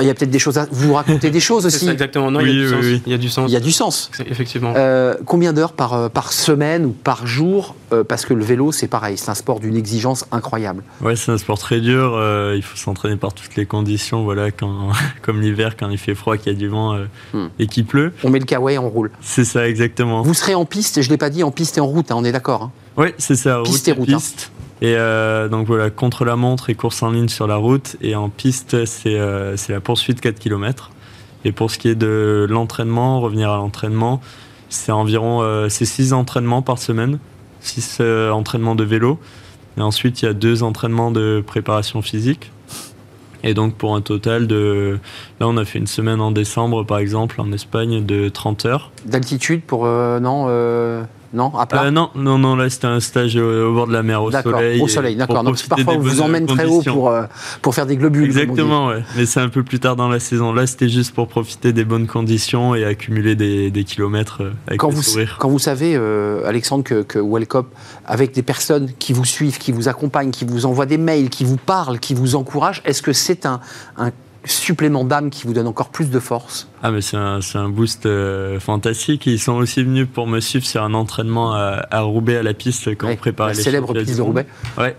Il y a peut-être des choses à vous raconter des choses aussi. exactement. Non, il, y a du sens. il y a du sens. Il y a du sens. Effectivement. Euh, combien d'heures par, euh, par semaine ou par jour euh, Parce que le vélo, c'est pareil, c'est un sport d'une exigence incroyable. Ouais, c'est un sport très dur. il faut s'entraîner par toutes les conditions. Voilà, quand, comme l'hiver, quand il fait froid, qu'il y a du vent hmm. et qu'il pleut. On met le kawaii et on roule. C'est ça, exactement. Vous serez en piste, je ne l'ai pas dit, en piste et en route, hein, on est d'accord hein. Oui, c'est ça. Piste et route. Hein. Et euh, donc voilà, contre la montre et course en ligne sur la route. Et en piste, c'est euh, la poursuite 4 km. Et pour ce qui est de l'entraînement, revenir à l'entraînement, c'est environ euh, 6 entraînements par semaine, 6 euh, entraînements de vélo. Et ensuite, il y a 2 entraînements de préparation physique. Et donc pour un total de... Là, on a fait une semaine en décembre, par exemple, en Espagne, de 30 heures. D'altitude pour... non non, à plat euh, Non, non, non, là c'était un stage au, bord de la mer, au soleil. Au soleil, d'accord. Donc parfois on vous emmène très haut pour, euh, pour faire des globules. Exactement, ouais. Mais c'est un peu plus tard dans la saison. Là c'était juste pour profiter des bonnes conditions et accumuler des, des kilomètres euh, avec quand vous, sourire. Quand vous savez, Alexandre, que, que Wellcop, avec des personnes qui vous suivent, qui vous accompagnent, qui vous envoient des mails, qui vous parlent, qui vous encouragent, est-ce que c'est un, un supplément d'âme qui vous donne encore plus de force Ah mais c'est un, un, boost euh, fantastique. Ils sont aussi venus pour me suivre sur un entraînement à, Roubaix à la piste quand on préparait la les célèbre piste de Roubaix. Ouais.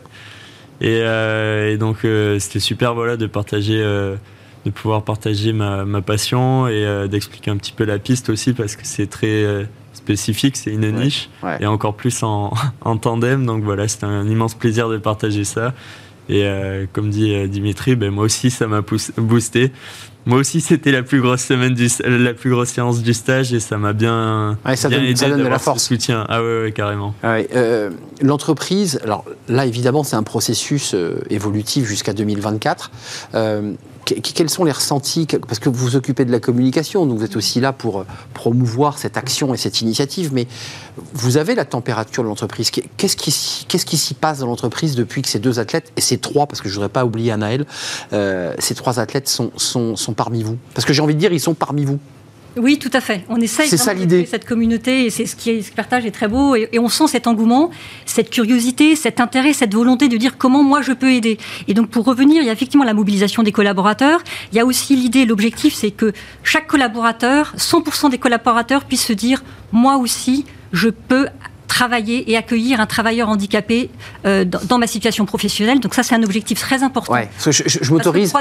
Et, euh, et donc euh, c'était super voilà de partager, de pouvoir partager ma, ma passion et d'expliquer un petit peu la piste aussi parce que c'est très spécifique, c'est une niche et encore plus en, en tandem. Donc voilà, c'était un immense plaisir de partager ça. Et euh, comme dit euh, Dimitri, ben, moi aussi ça m'a boosté. Moi aussi c'était la plus grosse semaine du, la plus grosse séance du stage et ça m'a bien, ça bien donne, aidé ça donne de la force. soutien. Ah ouais, ouais carrément. Ah euh, L'entreprise, alors là évidemment c'est un processus évolutif jusqu'à 2024 quels sont les ressentis Parce que vous vous occupez de la communication, donc vous êtes aussi là pour euh, promouvoir cette action et cette initiative, mais vous avez la température de l'entreprise. Qu'est-ce qui, s'y passe dans l'entreprise depuis que ces deux athlètes, et ces trois, parce que je ne voudrais pas oublier Anaël, euh, ces trois athlètes sont, sont parmi vous? Parce que j'ai envie de dire, ils sont parmi vous. Oui, tout à fait. On essaye de cette communauté et c'est ce qui est, partage est très beau et, on sent cet engouement, cette curiosité, cet intérêt, cette volonté de dire comment moi je peux aider. Et donc pour revenir, il y a effectivement la mobilisation des collaborateurs. Il y a aussi l'idée, l'objectif, c'est que chaque collaborateur, 100% des collaborateurs puissent se dire moi aussi je peux travailler et accueillir un travailleur handicapé euh, dans, ma situation professionnelle. Donc ça, c'est un objectif très important. Ouais, je, m'autorise.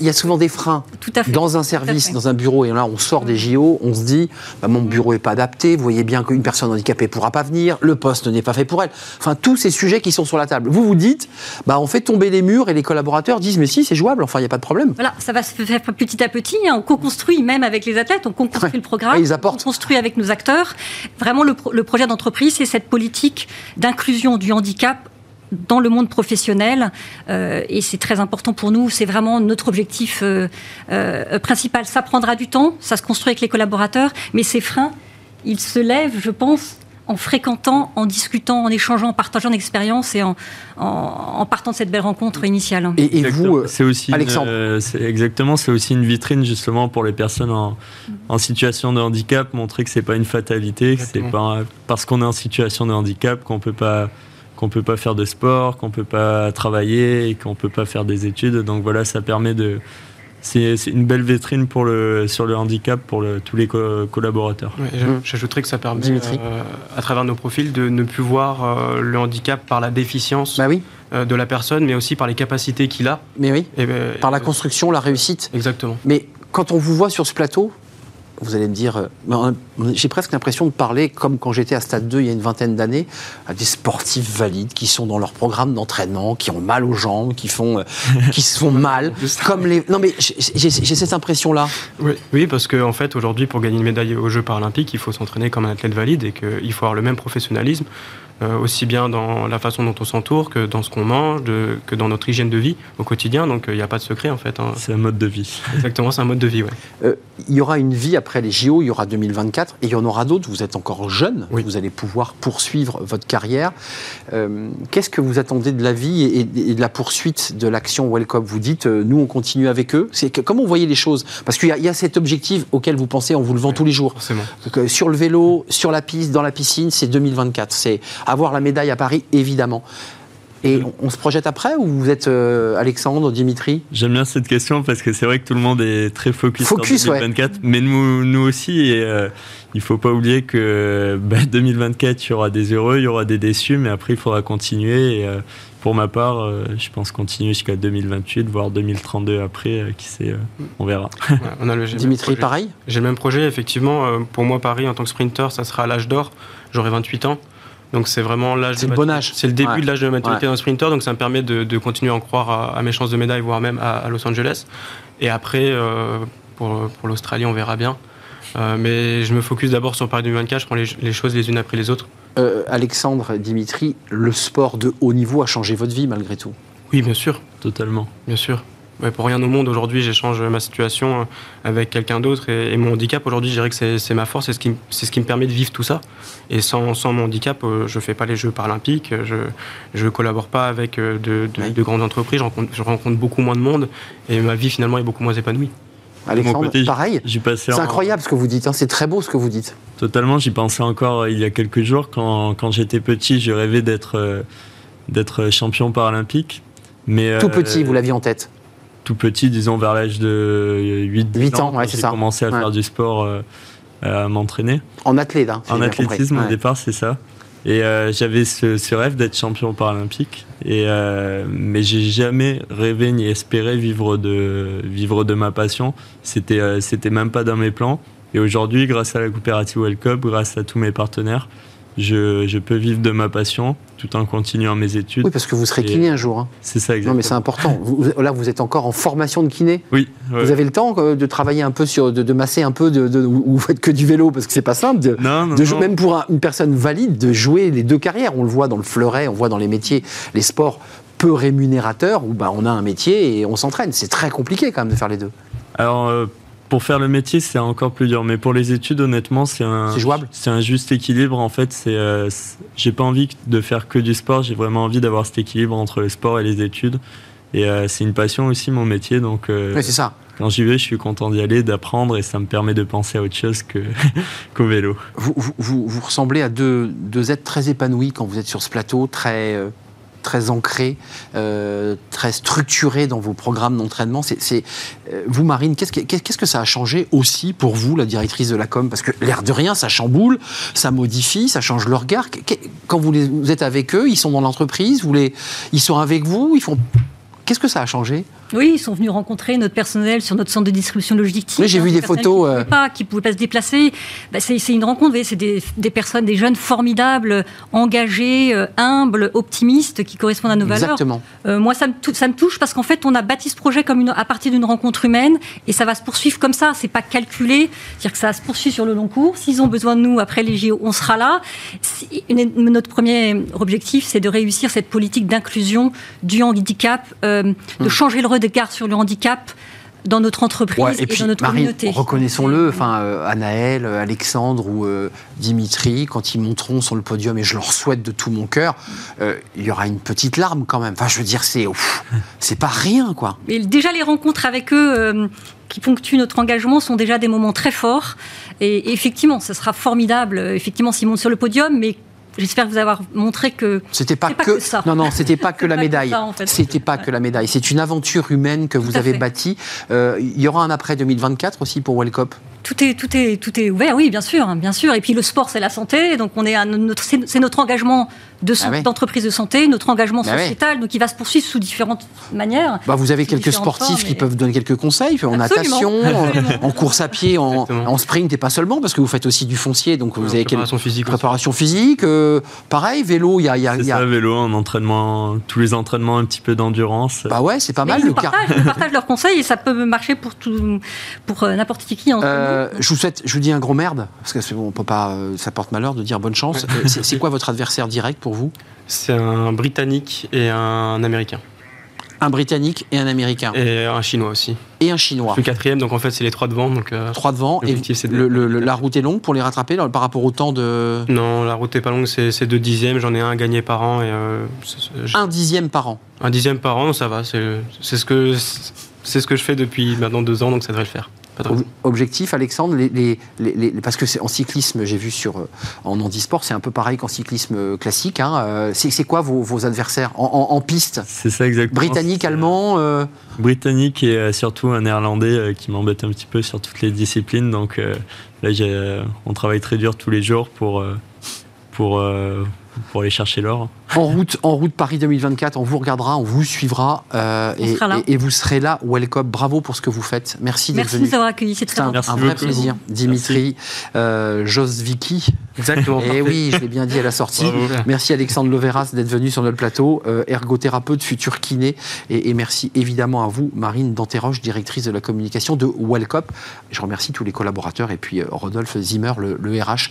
Il y, a souvent des freins. Tout à fait. Dans un service, dans un bureau, et là, on sort des JO, on se dit, bah, mon bureau n'est pas adapté. Vous voyez bien qu'une personne handicapée ne pourra pas venir. Le poste n'est pas fait pour elle. Enfin, tous ces sujets qui sont sur la table. Vous vous dites, bah, on fait tomber les murs et les collaborateurs disent, mais si, c'est jouable. Enfin, il n'y a pas de problème. Voilà, ça va se faire petit à petit. Hein. On co-construit même avec les athlètes. On co-construit le programme. ils apportent. On construit avec nos acteurs. Vraiment, le, le projet d'entreprise, c'est cette politique d'inclusion du handicap dans le monde professionnel. Euh, et c'est très important pour nous. C'est vraiment notre objectif euh, euh, principal. Ça prendra du temps, ça se construit avec les collaborateurs, mais ces freins, ils se lèvent, je pense, en fréquentant, en discutant, en échangeant, en partageant d'expériences et en, en, partant de cette belle rencontre initiale. Et, vous, c'est aussi Alexandre Exactement, c'est aussi une vitrine justement pour les personnes en, en situation de handicap, montrer que c'est pas une fatalité, que c'est pas parce qu'on est en situation de handicap qu'on peut pas qu'on peut pas faire de sport, qu'on peut pas travailler qu'on peut pas faire des études. Donc voilà, ça permet de c'est une belle vitrine pour le, sur le handicap pour le, tous les collaborateurs. Mmh. J'ajouterais que ça permet, euh, à travers nos profils, de ne plus voir euh, le handicap par la déficience bah oui. Euh, de la personne, mais aussi par les capacités qu'il a. Mais oui, ben, par la construction, la réussite. Exactement. Mais quand on vous voit sur ce plateau, vous allez me dire, euh, j'ai presque l'impression de parler comme quand j'étais à Stade 2 il y a une vingtaine d'années, à des sportifs valides qui sont dans leur programme d'entraînement, qui ont mal aux jambes, qui font, euh, qui se font mal, comme les. Non mais j'ai cette impression-là. Oui, oui, parce qu'en en fait aujourd'hui pour gagner une médaille aux Jeux paralympiques, il faut s'entraîner comme un athlète valide et qu'il faut avoir le même professionnalisme aussi bien dans la façon dont on s'entoure que dans ce qu'on mange, que dans notre hygiène de vie au quotidien. Donc il n'y a pas de secret en fait. Hein. C'est un mode de vie. Exactement, c'est un mode de vie, ouais. Euh, il y aura une vie après les JO, il y aura 2024 et il y en aura d'autres. Vous êtes encore jeune, vous allez pouvoir poursuivre votre carrière. Euh, qu'est-ce que vous attendez de la vie et, de la poursuite de l'action Welcome Vous dites, nous on continue avec eux. C'est comment vous voyez les choses? Parce qu'il y, a cet objectif auquel vous pensez en vous levant tous les jours. Forcément. sur le vélo, sur la piste, dans la piscine, c'est 2024. C'est avoir la médaille à Paris, évidemment. Et on, se projette après ou vous êtes euh, Alexandre, Dimitri J'aime bien cette question parce que c'est vrai que tout le monde est très focus, sur 2024, mais nous, nous aussi. Et euh, il faut pas oublier que 2024, bah, il y aura des heureux, il y aura des déçus, mais après il faudra continuer. Et, euh, pour ma part, je pense continuer jusqu'à 2028, voire 2032 après, qui sait, on verra. on a le Dimitri, pareil J'ai le même projet, effectivement. pour moi, Paris, en tant que sprinter, ça sera à l'âge d'or. J'aurai 28 ans. Donc c'est vraiment l'âge. C'est le bon âge. C'est le début de l'âge de maturité d'un sprinter, donc ça me permet de, continuer à en croire à, mes chances de médaille, voire même à, Los Angeles. Et après, euh, pour, pour l'Australie, on verra bien. Euh, mais je me focus d'abord sur Paris 2024, je prends les, choses les unes après les autres. Euh, Alexandre, Dimitri, le sport de haut niveau a changé votre vie malgré tout Oui, bien sûr. Totalement. Bien sûr pour rien au monde, aujourd'hui, j'échange ma situation euh, avec quelqu'un d'autre. Et, mon handicap, aujourd'hui, je dirais que c'est ma force, c'est ce, qui, ce qui me permet de vivre tout ça. Et sans, sans mon handicap, euh, je ne fais pas les Jeux paralympiques, je ne collabore pas avec euh, de, de, grandes entreprises, je rencontre, je rencontre, beaucoup moins de monde. Et ma vie, finalement, est beaucoup moins épanouie. Alexandre, pareil. C'est incroyable ce que vous dites, hein. c'est très beau ce que vous dites. Totalement, j'y pensais encore il y a quelques jours. Quand, quand j'étais petit, je rêvais d'être champion paralympique. Mais, Tout petit, vous l'aviez en tête tout petit, disons vers l'âge de 8, 8 ans, ouais, j'ai commencé à faire du sport, euh, à m'entraîner. En athlète, hein, En athlétisme au départ, c'est ça. Et euh, j'avais ce, rêve d'être champion paralympique, et, euh, mais j'ai jamais rêvé ni espéré vivre de, vivre de ma passion. C'était c'était même pas dans mes plans. Et aujourd'hui, grâce à la coopérative World Cup, grâce à tous mes partenaires, je, peux vivre de ma passion tout en continuant mes études. Oui, parce que vous serez kiné un jour. Hein. C'est ça, exactement. Non, mais c'est important. là, vous êtes encore en formation de kiné. Oui. Vous avez le temps euh, de travailler un peu sur, de, masser un peu, de, ou vous faites que du vélo parce que c'est pas simple. De, non, non, de Même pour une personne valide, de jouer les deux carrières. On le voit dans le fleuret, on voit dans les métiers, les sports peu rémunérateurs où bah, on a un métier et on s'entraîne. C'est très compliqué quand même de faire les deux. Alors. Euh, pour faire le métier, c'est encore plus dur. Mais pour les études, honnêtement, c'est un, jouable. C'est un juste équilibre. En fait, c'est, euh, j'ai pas envie de faire que du sport. J'ai vraiment envie d'avoir cet équilibre entre le sport et les études. Et euh, c'est une passion aussi, mon métier. Donc, euh, c'est ça. Quand j'y vais, je suis content d'y aller, d'apprendre, et ça me permet de penser à autre chose que, qu'au vélo. Vous, vous, vous, ressemblez à deux, deux, êtres très épanouis quand vous êtes sur ce plateau, très très ancré, euh, très structuré dans vos programmes d'entraînement. C'est, euh, vous, Marine, qu'est-ce que, ça a changé aussi pour vous, la directrice de la com? Parce que l'air de rien, ça chamboule, ça modifie, ça change le regard. Quand vous, vous êtes avec eux, ils sont dans l'entreprise, vous les, ils sont avec vous, ils font. Qu'est-ce que ça a changé? Oui, ils sont venus rencontrer notre personnel sur notre centre de distribution logistique. Oui, j'ai vu des photos. Qui ne pouvaient, euh. pouvaient, pas se déplacer. Bah, c'est une rencontre, c'est des, personnes, des jeunes formidables, engagés, euh, humbles, optimistes, qui correspondent à nos valeurs. Exactement. Euh, moi, ça me, ça me touche parce qu'en fait, on a bâti ce projet comme une, à partir d'une rencontre humaine et ça va se poursuivre comme ça. C'est pas calculé. C'est-à-dire que ça se poursuit sur le long cours. S'ils ont besoin de nous après les JO, on sera là. notre premier objectif, c'est de réussir cette politique d'inclusion du handicap, de hmm. changer le regard sur le handicap dans notre entreprise et, dans notre communauté. Reconnaissons-le, enfin, euh, Anaël, Alexandre ou euh, Dimitri, quand ils monteront sur le podium, et je leur souhaite de tout mon cœur, euh, il y aura une petite larme quand même. Enfin, je veux dire, c'est c'est pas rien, quoi. Mais déjà, les rencontres avec eux qui ponctuent notre engagement sont déjà des moments très forts. Et, effectivement, ce sera formidable, effectivement, s'ils montent sur le podium, mais J'espère vous avoir montré que c'était pas, que, ça. Non, non, c'était pas que la médaille. C'était pas que la médaille. C'est une aventure humaine que vous avez bâtie. Euh, il y aura un après 2024 aussi pour World Cup? Tout est, tout, est, tout est ouvert, oui, bien sûr, hein, bien sûr. Et puis le sport, c'est la santé, donc on est c'est notre engagement ah d'entreprise de, santé, notre engagement bah sociétal, donc il va se poursuivre sous différentes manières. Bah, vous avez quelques sportifs qui peuvent donner quelques conseils, en natation, en, course à pied, en, sprint et pas seulement, parce que vous faites aussi du foncier, donc vous avez préparation physique, préparation physique. Euh, pareil, vélo, il y a, y a, y a... Ça, vélo, en entraînement, tous les entraînements, un petit peu d'endurance. Bah ouais, c'est pas mal. Ils le partagent, leurs conseils et ça peut marcher pour tout, pour euh, n'importe qui. Euh, je vous souhaite, je vous dis un gros merde parce que on peut pas, ça porte malheur de dire bonne chance. c'est quoi votre adversaire direct pour vous? C'est un Britannique et un Américain. Un Britannique et un Américain. Et un Chinois aussi. Et un Chinois. Le quatrième, donc en fait, c'est les trois devant. Donc, euh, trois devant. Et la route est longue pour les rattraper par rapport au temps de. Non, la route est pas longue, c'est deux dixièmes. J'en ai un gagné par an. Et, euh, un dixième par an Un dixième par an, ça va. C'est ce, que, ce que je fais depuis maintenant deux ans, donc ça devrait le faire. Objectif, Alexandre, les, parce que en cyclisme, j'ai vu sur euh, en handisport, c'est un peu pareil qu'en cyclisme euh, classique. Hein, euh, c'est quoi vos, adversaires en, piste? C'est ça exactement. Britannique, allemand. Britannique et surtout un néerlandais qui m'embête un petit peu sur toutes les disciplines. Donc là, on travaille très dur tous les jours pour pour pour aller chercher l'or. En route, en route Paris 2024, on vous regardera, on vous suivra euh, et, vous serez là. Welcome, bravo pour ce que vous faites. Merci d'être venu. Merci de nous avoir accueillis, c'est très un, un, vrai plaisir. Dimitri euh, Josviki. Exactement. Et eh oui, je l'ai bien dit à la sortie. Merci Alexandre Loveras d'être venu sur notre plateau, euh, ergothérapeute, futur kiné. Et, merci évidemment à vous, Marine Danteroche, directrice de la communication de Wellcop. Je remercie tous les collaborateurs et puis euh, Rodolphe Zimmer, le, RH,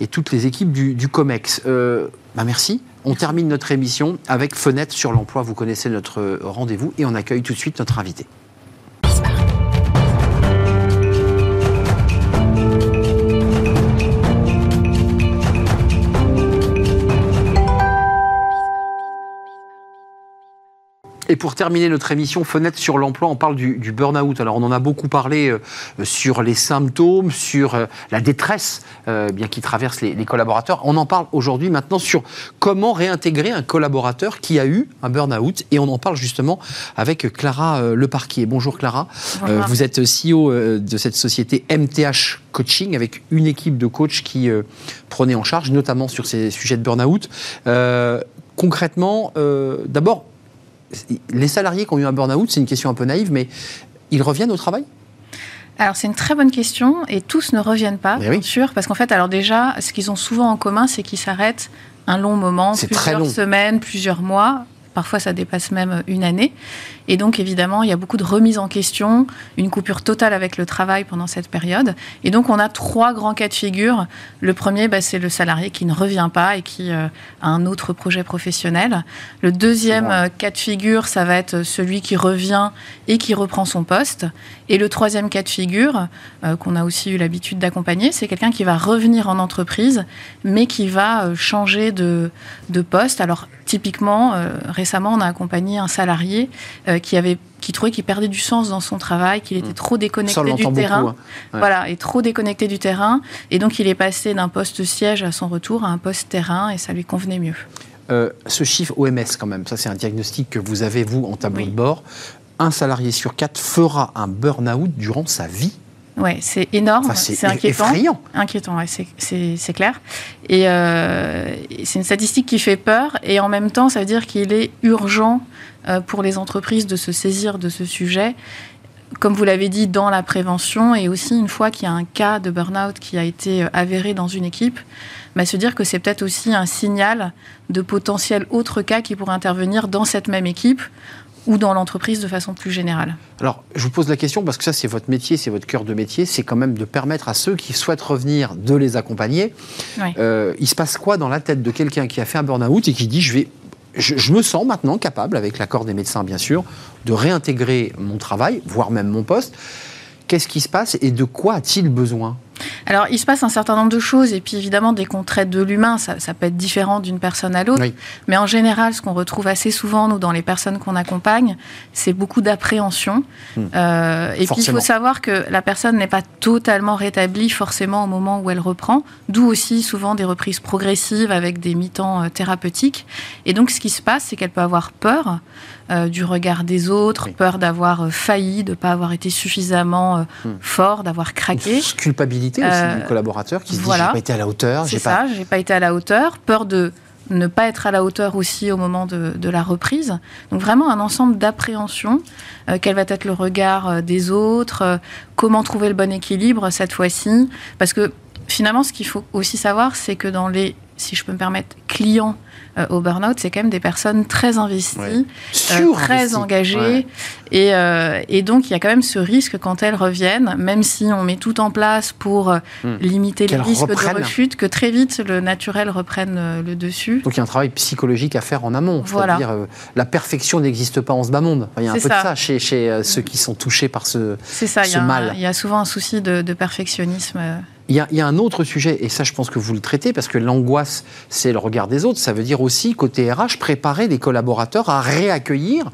et toutes les équipes du, du COMEX. Euh, bah merci. On termine notre émission avec Fenêtre sur l'emploi. Vous connaissez notre rendez-vous et on accueille tout de suite notre invité. Et pour terminer notre émission Fenêtre sur l'emploi, on parle du, burn-out. Alors on en a beaucoup parlé euh, sur les symptômes, sur euh, la détresse euh, bien qui traverse les, collaborateurs. On en parle aujourd'hui maintenant sur comment réintégrer un collaborateur qui a eu un burn-out. Et on en parle justement avec Clara Leparquier. Bonjour Clara. vous êtes CEO de cette société MTH Coaching avec une équipe de coachs qui prenait en charge notamment sur ces sujets de burn-out. concrètement, d'abord, les salariés qui ont eu un burn-out, c'est une question un peu naïve, mais ils reviennent au travail? Alors c'est une très bonne question et tous ne reviennent pas, bien sûr, parce qu'en fait, alors déjà, ce qu'ils ont souvent en commun, c'est qu'ils s'arrêtent un long moment, plusieurs semaines, plusieurs mois, Parfois, ça dépasse même une année. Et donc, évidemment, il y a beaucoup de remises en question, une coupure totale avec le travail pendant cette période. Et donc, on a trois grands cas de figure. Le premier, bah, c'est le salarié qui ne revient pas et qui euh, a un autre projet professionnel. Le deuxième euh, cas de figure, ça va être celui qui revient et qui reprend son poste. Et le troisième cas de figure, euh, qu'on a aussi eu l'habitude d'accompagner, c'est quelqu'un qui va revenir en entreprise, mais qui va changer de, de poste. Alors, typiquement, récemment, on a accompagné un salarié euh, qui avait qui trouvait qu'il perdait du sens dans son travail, qu'il était mmh. trop déconnecté du terrain. Hein. Voilà, et trop déconnecté du terrain. Et donc, il est passé d'un poste siège à son retour à un poste terrain et ça lui convenait mieux. ce chiffre OMS, quand même, ça c'est un diagnostic que vous avez, vous, en tableau de bord. Un salarié sur quatre fera un burn-out durant sa vie. Oui, c'est énorme, c'est inquiétant. Effrayant. Inquiétant, ouais, c'est clair. Et c'est une statistique qui fait peur, et en même temps, ça veut dire qu'il est urgent pour les entreprises de se saisir de ce sujet comme vous l'avez dit, dans la prévention et aussi une fois qu'il y a un cas de burn-out qui a été euh, avéré dans une équipe, bah, se dire que c'est peut-être aussi un signal de potentiels autres cas qui pourraient intervenir dans cette même équipe ou dans l'entreprise de façon plus générale. Alors, je vous pose la question parce que ça, c'est votre métier, c'est votre cœur de métier, c'est quand même de permettre à ceux qui souhaitent revenir de les accompagner. Euh, il se passe quoi dans la tête de quelqu'un qui a fait un burn-out et qui dit je vais je, me sens maintenant capable, avec l'accord des médecins bien sûr, de réintégrer mon travail, voire même mon poste. Qu'est-ce qui se passe et de quoi a-t-il besoin? Alors, il se passe un certain nombre de choses, et puis évidemment, des qu'on traite de l'humain, ça, peut être différent d'une personne à l'autre. Mais en général, ce qu'on retrouve assez souvent, nous, dans les personnes qu'on accompagne, c'est beaucoup d'appréhension. Hmm. Euh, et puis, il faut savoir que la personne n'est pas totalement rétablie forcément au moment où elle reprend, d'où aussi souvent des reprises progressives avec des mi-temps euh, thérapeutiques. Et donc, ce qui se passe, c'est qu'elle peut avoir peur euh, du regard des autres, peur d'avoir failli, de ne pas avoir été suffisamment hmm. fort, d'avoir craqué. culpabilité aussi euh, du collaborateur qui se dit j'ai pas été à la hauteur. C'est ça, j'ai pas été à la hauteur. Peur de ne pas être à la hauteur aussi au moment de, la reprise. Donc vraiment un ensemble d'appréhension. Euh, quel va être le regard euh, des autres Comment trouver le bon équilibre cette fois-ci Parce que finalement, ce qu'il faut aussi savoir, c'est que dans les, si je peux me permettre, clients euh, au burn-out, c'est quand même des personnes très investies, euh, très engagées. Et, euh, et, donc, il y a quand même ce risque quand elles reviennent, même si on met tout en place pour hmm. limiter les risques de rechute, que très vite le naturel reprenne le dessus. Donc, il y a un travail psychologique à faire en amont. Voilà. C'est-à-dire, la perfection n'existe pas en ce bas monde. il y a un peu de ça chez, chez ceux qui sont touchés par ce, ça, ce mal. Il y a souvent un souci de, de perfectionnisme. Il y, a, un autre sujet, et ça je pense que vous le traitez, parce que l'angoisse, c'est le regard des autres. Ça veut dire aussi, côté RH, préparer des collaborateurs à réaccueillir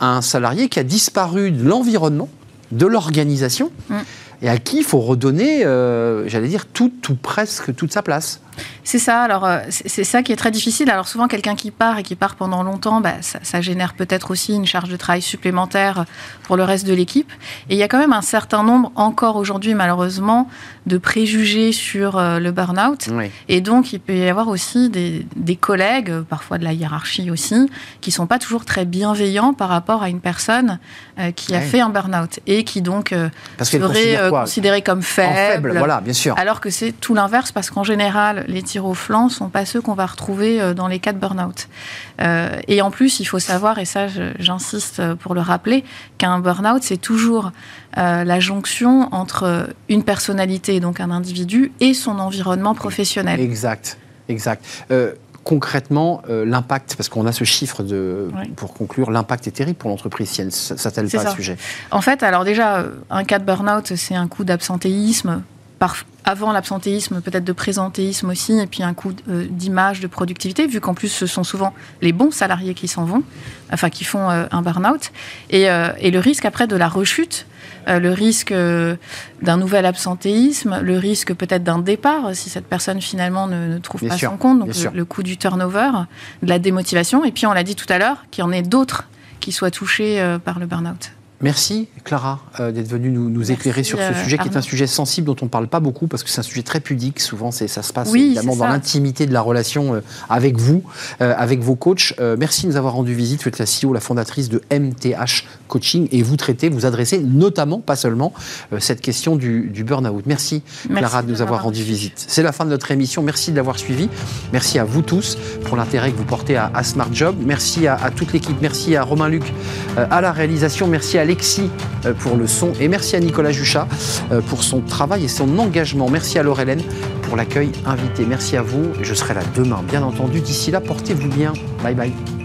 un salarié qui a disparu de l'environnement, de l'organisation, mm. et à qui il faut redonner, euh, j'allais dire, tout ou presque toute sa place. C'est ça. Alors, euh, c'est ça qui est très difficile. Alors, souvent, quelqu'un qui part et qui part pendant longtemps, bah, ça, génère peut-être aussi une charge de travail supplémentaire pour le reste de l'équipe. Et il y a quand même un certain nombre, encore aujourd'hui, malheureusement, de préjugés sur euh, le burn-out. Et donc, il peut y avoir aussi des, collègues, parfois de la hiérarchie aussi, qui sont pas toujours très bienveillants par rapport à une personne euh, qui a fait un burn-out et qui donc serait considérée comme faible. faible. Voilà, bien sûr. Alors que c'est tout l'inverse, parce qu'en général, les tirs au flanc ne sont pas ceux qu'on va retrouver euh, dans les cas de burn-out. Euh, et en plus, il faut savoir, et ça j'insiste pour le rappeler, qu'un burn-out, c'est toujours euh, la jonction entre une personnalité, donc un individu, et son environnement professionnel. Exact, exact. concrètement, l'impact, parce qu'on a ce chiffre de, pour conclure, l'impact est terrible pour l'entreprise si elle ne s'attelle pas à ce sujet. En fait, alors déjà, un cas de burn-out, c'est un coup d'absentéisme avant l'absentéisme, peut-être de présentéisme aussi, et puis un coup euh, d'image, de productivité, vu qu'en plus ce sont souvent les bons salariés qui s'en vont, enfin qui font euh, un burn-out. Euh, et, le risque après de la rechute, le risque d'un nouvel absentéisme, le risque peut-être d'un départ si cette personne finalement ne, trouve pas son compte, donc le, le, coût du turnover, de la démotivation, et puis on l'a dit tout à l'heure, qu'il y en ait d'autres qui soient touchés par le burn-out. Merci Clara euh, d'être venue nous, éclairer sur ce euh, sujet qui est un sujet sensible dont on ne parle pas beaucoup parce que c'est un sujet très pudique. Souvent, ça se passe évidemment dans l'intimité de la relation euh, avec vous, avec vos coachs. merci de nous avoir rendu visite. Vous êtes la CEO, la fondatrice de MTH Coaching et vous traitez, vous adressez notamment, pas seulement, cette question du, du burn-out. Merci, Clara de nous avoir rendu visite. C'est la fin de notre émission. Merci de l'avoir suivi. Merci à vous tous pour l'intérêt que vous portez à, Smart Job. Merci à, à toute l'équipe. Merci à Romain Luc à la réalisation. Merci à Alexis euh, pour le son et merci à Nicolas Juchat euh, pour son travail et son engagement. Merci à Laure Hélène pour l'accueil invité. Merci à vous. Je serai là demain, bien entendu. D'ici là, portez-vous bien. Bye bye.